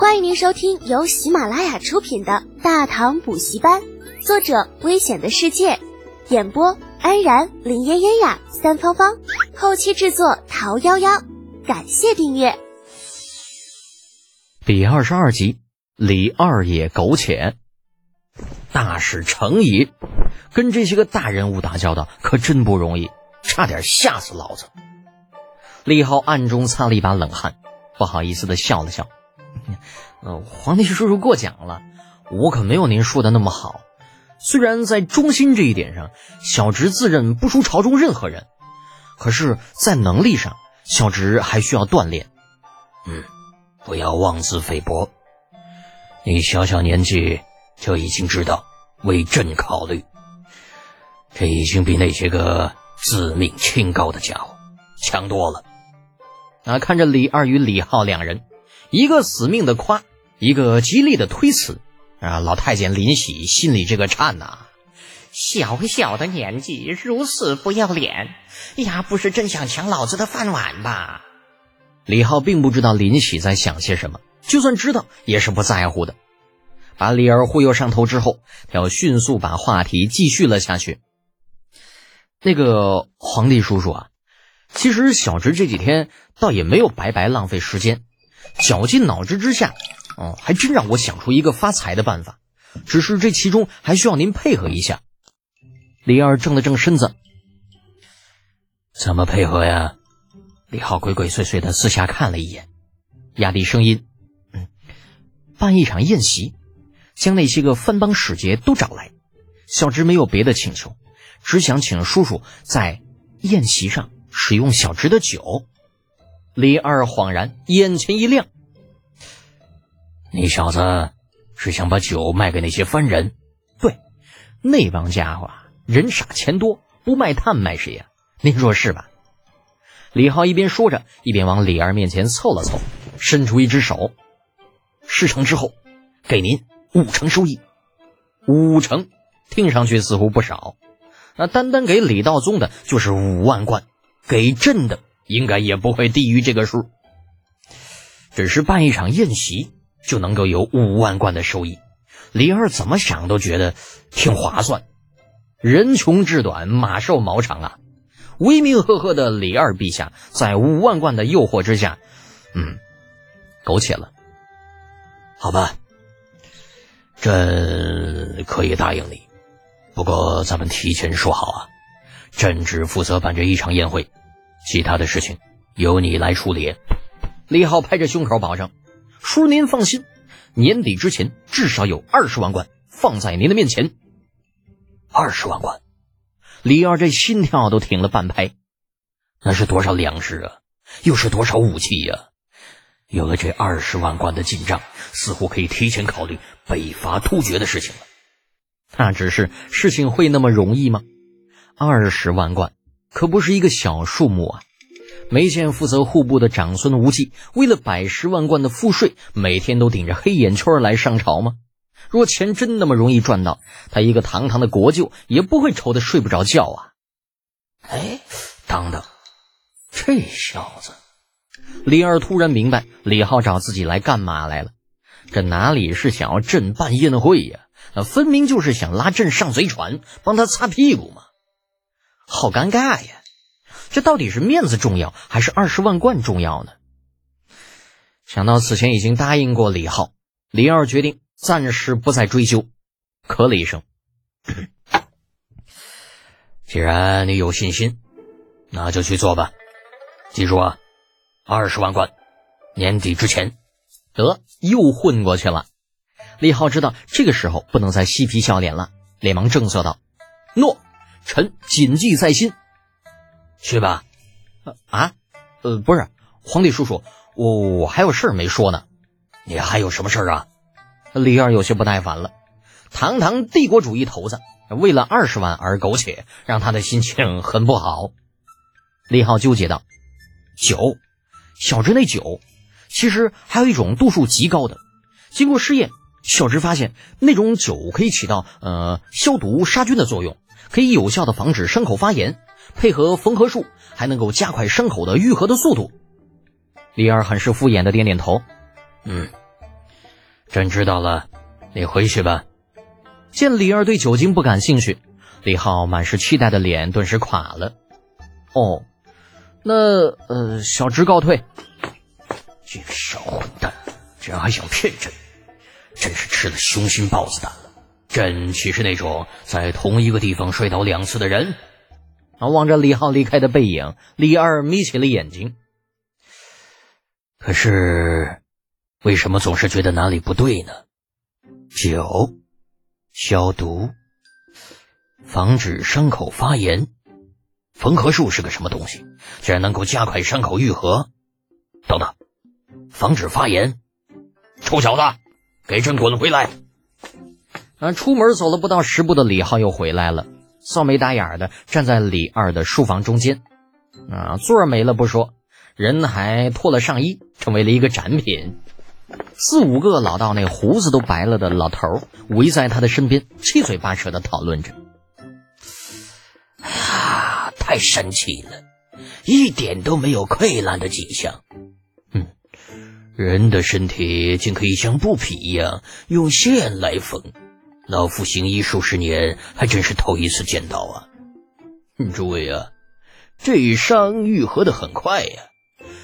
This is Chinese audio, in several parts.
欢迎您收听由喜马拉雅出品的《大唐补习班》，作者：危险的世界，演播：安然、林嫣嫣呀、三芳芳，后期制作：桃夭夭。感谢订阅。第二十二集，李二爷苟且，大使成矣跟这些个大人物打交道可真不容易，差点吓死老子。李浩暗中擦了一把冷汗，不好意思的笑了笑。呃，皇帝叔叔过奖了，我可没有您说的那么好。虽然在忠心这一点上，小侄自认不输朝中任何人，可是，在能力上，小侄还需要锻炼。嗯，不要妄自菲薄。你小小年纪就已经知道为朕考虑，这已经比那些个自命清高的家伙强多了。啊，看着李二与李浩两人。一个死命的夸，一个极力的推辞，啊！老太监林喜心里这个颤呐，小小的年纪如此不要脸，呀，不是真想抢老子的饭碗吧？李浩并不知道林喜在想些什么，就算知道也是不在乎的。把李儿忽悠上头之后，他要迅速把话题继续了下去。那个皇帝叔叔啊，其实小侄这几天倒也没有白白浪费时间。绞尽脑汁之下，哦，还真让我想出一个发财的办法。只是这其中还需要您配合一下。李二正了正身子，怎么配合呀？李浩鬼鬼祟祟的四下看了一眼，压低声音：“嗯，办一场宴席，将那些个藩邦使节都找来。小侄没有别的请求，只想请叔叔在宴席上使用小侄的酒。”李二恍然，眼前一亮。你小子是想把酒卖给那些番人？对，那帮家伙人傻钱多，不卖炭卖谁呀？您说是吧？李浩一边说着，一边往李二面前凑了凑，伸出一只手。事成之后，给您五成收益。五成，听上去似乎不少。那单单给李道宗的就是五万贯，给朕的。应该也不会低于这个数，只是办一场宴席就能够有五万贯的收益，李二怎么想都觉得挺划算。人穷志短，马瘦毛长啊！威名赫赫的李二陛下，在五万贯的诱惑之下，嗯，苟且了。好吧，朕可以答应你，不过咱们提前说好啊，朕只负责办这一场宴会。其他的事情由你来处理。李浩拍着胸口保证：“叔您放心，年底之前至少有二十万贯放在您的面前。”二十万贯，李二这心跳都停了半拍。那是多少粮食啊？又是多少武器呀？有了这二十万贯的进账，似乎可以提前考虑北伐突厥的事情了。那只是事情会那么容易吗？二十万贯。可不是一个小数目啊！梅县负责户部的长孙无忌为了百十万贯的赋税，每天都顶着黑眼圈来上朝吗？若钱真那么容易赚到，他一个堂堂的国舅也不会愁得睡不着觉啊！哎，等等，这小子！李二突然明白李浩找自己来干嘛来了，这哪里是想要朕办宴会呀？那分明就是想拉朕上贼船，帮他擦屁股嘛！好尴尬呀！这到底是面子重要，还是二十万贯重要呢？想到此前已经答应过李浩，李二决定暂时不再追究，咳了一声。既然你有信心，那就去做吧。记住啊，二十万贯，年底之前。得，又混过去了。李浩知道这个时候不能再嬉皮笑脸了，连忙正色道：“诺。”臣谨记在心，去吧。啊，呃，不是，皇帝叔叔，我我还有事儿没说呢。你还有什么事儿啊？李二有些不耐烦了。堂堂帝国主义头子，为了二十万而苟且，让他的心情很不好。李浩纠结道：“酒，小侄那酒，其实还有一种度数极高的，经过试验，小侄发现那种酒可以起到呃消毒杀菌的作用。”可以有效的防止伤口发炎，配合缝合术，还能够加快伤口的愈合的速度。李二很是敷衍的点点头，嗯，朕知道了，你回去吧。见李二对酒精不感兴趣，李浩满是期待的脸顿时垮了。哦，那呃，小侄告退。这个小混蛋，竟然还想骗朕，真是吃了熊心豹子胆了。朕岂是那种在同一个地方摔倒两次的人？啊！望着李浩离开的背影，李二眯起了眼睛。可是，为什么总是觉得哪里不对呢？酒，消毒，防止伤口发炎。缝合术是个什么东西？竟然能够加快伤口愈合？等等。防止发炎，臭小子，给朕滚回来！啊！出门走了不到十步的李浩又回来了，扫眉打眼的站在李二的书房中间。啊，座儿没了不说，人还脱了上衣，成为了一个展品。四五个老到那胡子都白了的老头围在他的身边，七嘴八舌的讨论着。啊，太神奇了，一点都没有溃烂的迹象。嗯人的身体竟可以像布匹一样用线来缝，老夫行医数十年，还真是头一次见到啊！诸位啊，这伤愈合的很快呀。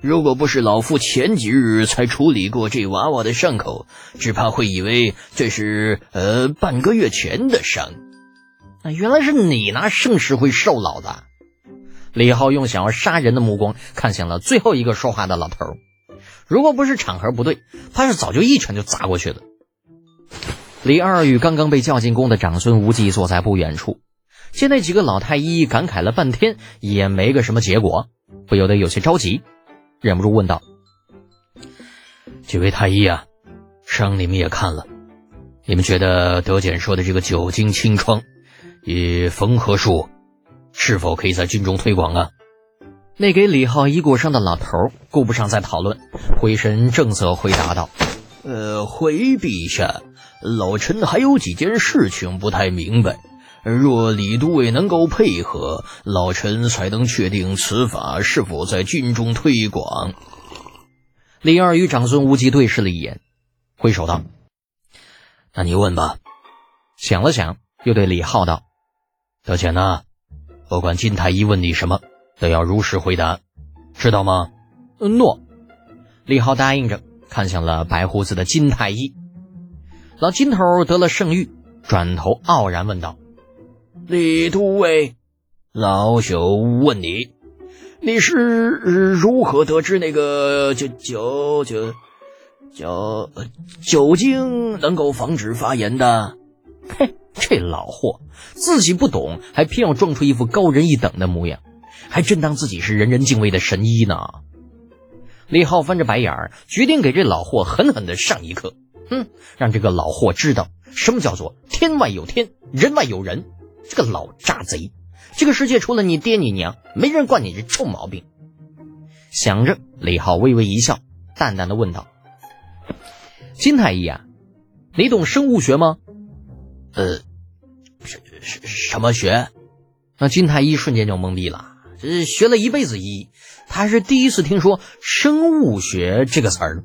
如果不是老夫前几日才处理过这娃娃的伤口，只怕会以为这是呃半个月前的伤。啊，原来是你拿圣石灰受老的。李浩用想要杀人的目光看向了最后一个说话的老头。如果不是场合不对，怕是早就一拳就砸过去了。李二与刚刚被叫进宫的长孙无忌坐在不远处，见那几个老太医感慨了半天也没个什么结果，不由得有些着急，忍不住问道：“几位太医啊，伤你们也看了，你们觉得德简说的这个酒精清创与缝合术，是否可以在军中推广啊？”那给李浩医过伤的老头顾不上再讨论，回身正色回答道：“呃，回陛下，老臣还有几件事情不太明白。若李都尉能够配合，老臣才能确定此法是否在军中推广。”李二与长孙无忌对视了一眼，挥手道：“那你问吧。”想了想，又对李浩道：“德简呐，不管金太医问你什么。”都要如实回答，知道吗？诺。李浩答应着，看向了白胡子的金太医。老金头得了圣谕，转头傲然问道：“李都尉，老朽问你，你是如何得知那个酒酒酒酒酒精能够防止发炎的？”嘿，这老货自己不懂，还偏要装出一副高人一等的模样。还真当自己是人人敬畏的神医呢。李浩翻着白眼儿，决定给这老货狠狠的上一课。哼，让这个老货知道什么叫做天外有天，人外有人。这个老渣贼，这个世界除了你爹你娘，没人惯你这臭毛病。想着，李浩微微一笑，淡淡的问道：“金太医啊，你懂生物学吗？”“呃，什什什么学？”那金太医瞬间就懵逼了。这学了一辈子医，他还是第一次听说生物学这个词儿。